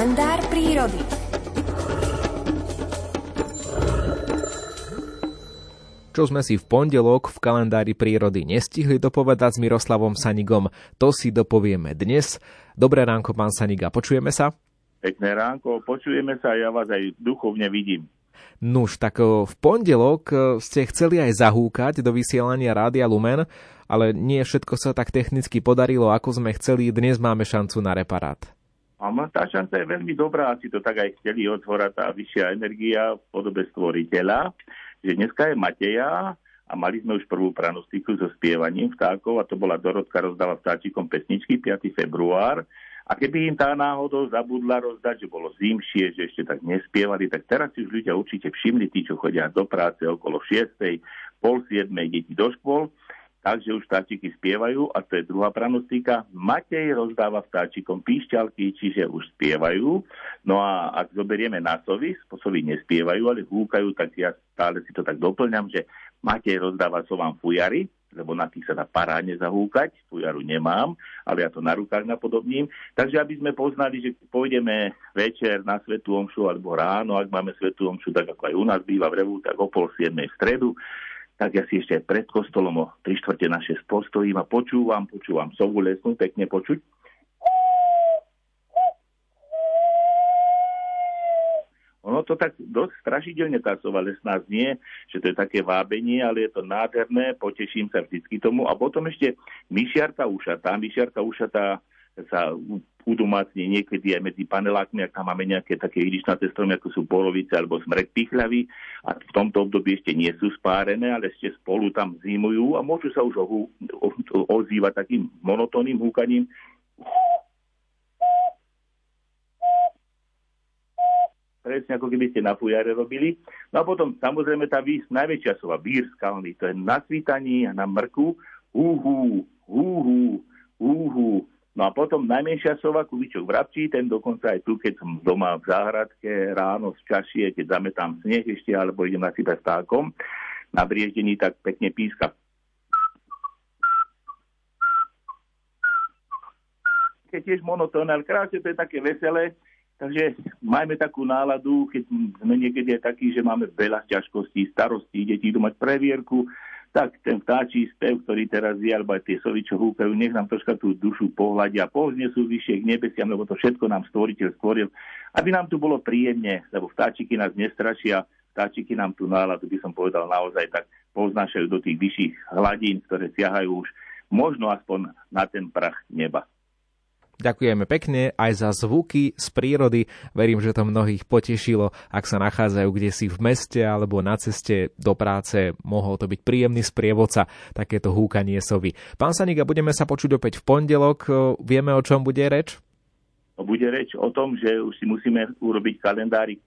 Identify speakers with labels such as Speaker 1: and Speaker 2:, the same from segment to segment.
Speaker 1: Kalendár prírody. Čo sme si v pondelok v kalendári prírody nestihli dopovedať s Miroslavom Sanigom, to si dopovieme dnes. Dobré ránko, pán Saniga, počujeme sa?
Speaker 2: Pekné ránko, počujeme sa, ja vás aj duchovne vidím.
Speaker 1: Nuž, tak v pondelok ste chceli aj zahúkať do vysielania Rádia Lumen, ale nie všetko sa tak technicky podarilo, ako sme chceli. Dnes máme šancu na reparát.
Speaker 2: A tá šanca je veľmi dobrá, asi to tak aj chceli otvora tá vyššia energia v podobe stvoriteľa, že dneska je Mateja a mali sme už prvú pranostiku so spievaním vtákov a to bola Dorotka rozdáva vtáčikom pesničky 5. február a keby im tá náhodou zabudla rozdať, že bolo zimšie, že ešte tak nespievali, tak teraz si už ľudia určite všimli, tí, čo chodia do práce okolo 6. pol 7. deti do škôl, takže už vtáčiky spievajú a to je druhá pranostika. Matej rozdáva vtáčikom píšťalky, čiže už spievajú. No a ak zoberieme na sovy, sovy nespievajú, ale húkajú, tak ja stále si to tak doplňam, že Matej rozdáva sovám fujary, lebo na tých sa dá parádne zahúkať, fujaru nemám, ale ja to na rukách napodobním. Takže aby sme poznali, že pôjdeme večer na Svetú Omšu alebo ráno, ak máme Svetú Omšu, tak ako aj u nás býva v Revu, tak o pol siedmej v stredu, tak ja si ešte pred kostolom o 3 štvrte na 6 postojím a počúvam, počúvam sovu lesnú, pekne počuť. Ono to tak dosť strašidelne tá sova lesná znie, že to je také vábenie, ale je to nádherné, poteším sa vždycky tomu. A potom ešte myšiarka ušatá, myšiarka ušatá sa udomácni niekedy aj medzi panelákmi, ak tam máme nejaké také irišnaté stromy, ako sú borovice alebo smrek pichľavy a v tomto období ešte nie sú spárené, ale ešte spolu tam zimujú a môžu sa už ozývať takým monotónnym húkaním. Presne ako keby ste na fujare robili. No a potom samozrejme tá výs, najväčšia sova, vír skalný, to je na svítaní a na mrku, húhú, húhú, húhú, No a potom najmenšia sova, kubičok vrabčí, ten dokonca aj tu, keď som doma v záhradke ráno z čašie, keď zametám sneh ešte, alebo idem nasypať stákom, na brieždení tak pekne píska. Keď tiež monotónne, ale krásne to je také veselé, takže majme takú náladu, keď sme niekedy aj takí, že máme veľa ťažkostí, starostí, deti idú mať previerku, tak ten vtáčí spev, ktorý teraz je, alebo aj tie sovy, čo húkajú, nech nám troška tú dušu pohľadia, povznesú vyššie k nebesiam, lebo to všetko nám stvoriteľ stvoril, aby nám tu bolo príjemne, lebo vtáčiky nás nestrašia, vtáčiky nám tú náladu, by som povedal naozaj tak, poznášajú do tých vyšších hladín, ktoré siahajú už možno aspoň na ten prach neba.
Speaker 1: Ďakujeme pekne aj za zvuky z prírody. Verím, že to mnohých potešilo, ak sa nachádzajú kde si v meste alebo na ceste do práce. Mohol to byť príjemný sprievodca, takéto húkanie sovy. Pán Saniga, budeme sa počuť opäť v pondelok. Vieme, o čom bude reč?
Speaker 2: Bude reč o tom, že už si musíme urobiť kalendárik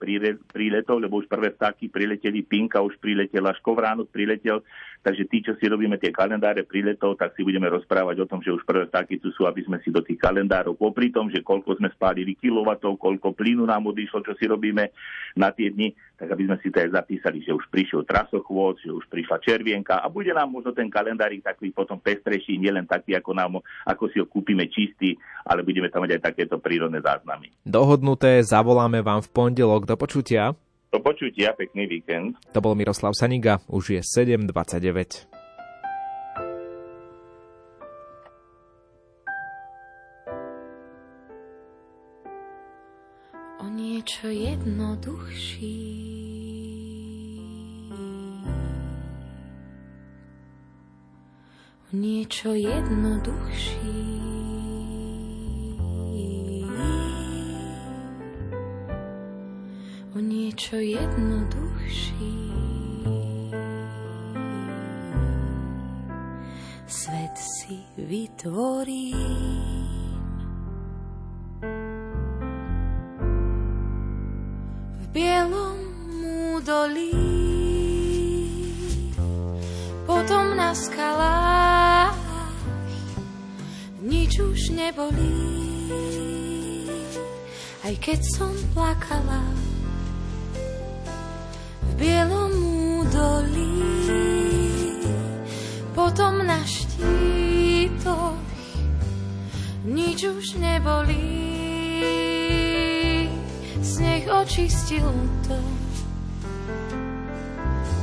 Speaker 2: príletov, lebo už prvé vtáky prileteli, Pinka už priletela, Škovránok priletel, takže tí, čo si robíme tie kalendáre príletov, tak si budeme rozprávať o tom, že už prvé vtáky tu sú, aby sme si do tých kalendárov, popri tom, že koľko sme spálili kilovatov, koľko plynu nám odišlo, čo si robíme na tie dni, tak aby sme si to aj zapísali, že už prišiel trasochôd, že už prišla červienka a bude nám možno ten kalendárik taký potom pestrejší, nielen taký, ako, nám, ako si ho kúpime čistý, ale budeme tam mať aj takéto prírodné záznamy.
Speaker 1: Dohodnuté, zavoláme vám v pondelok. Do počutia.
Speaker 2: Do počutia, pekný víkend.
Speaker 1: To bol Miroslav Saniga, už je 7.29. o niečo jednoduchší. O niečo jednoduchší. Niečo jednoduchší. Svet si vytvorí. bielom údolí. Potom na skalách nič už nebolí. Aj keď som plakala v bielom údolí, potom na štítoch nič už nebolí
Speaker 3: sneh očistil to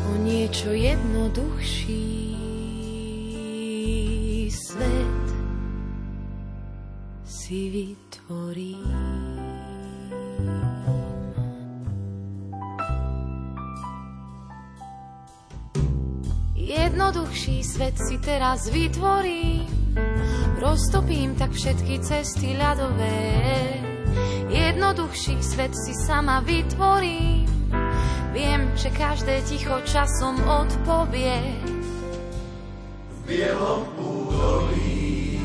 Speaker 3: o niečo jednoduchší svet si vytvorím. Jednoduchší svet si teraz vytvorím, roztopím tak všetky cesty ľadové. Jednoduchší svet si sama vytvorím, viem, že každé ticho časom odpovie.
Speaker 4: V bielom údolí,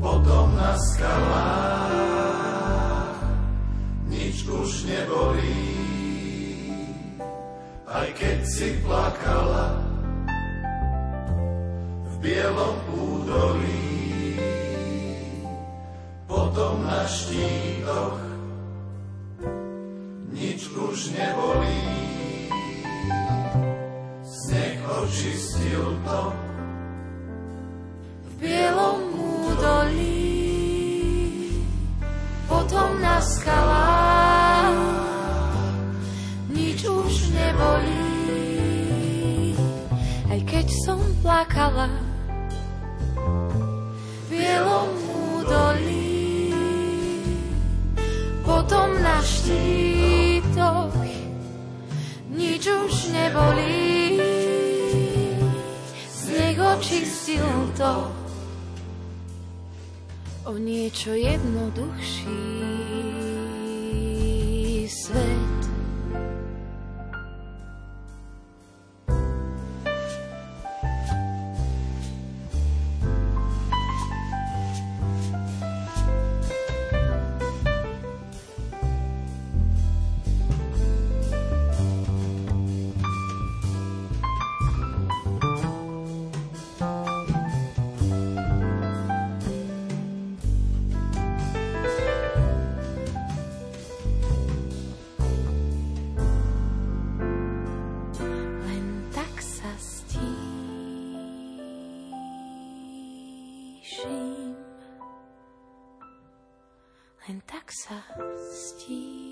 Speaker 4: potom na skalách, nič už nebolí keď si plakala v bielom údolí. Potom na štítoch nič už nebolí. Sneh očistil to
Speaker 3: v bielom údolí. Potom na skalách keď som plakala v bielom údolí, potom na štítoch nič už nebolí. Sneh očistil to o niečo jednoduchší svet. Tak sa stíšim.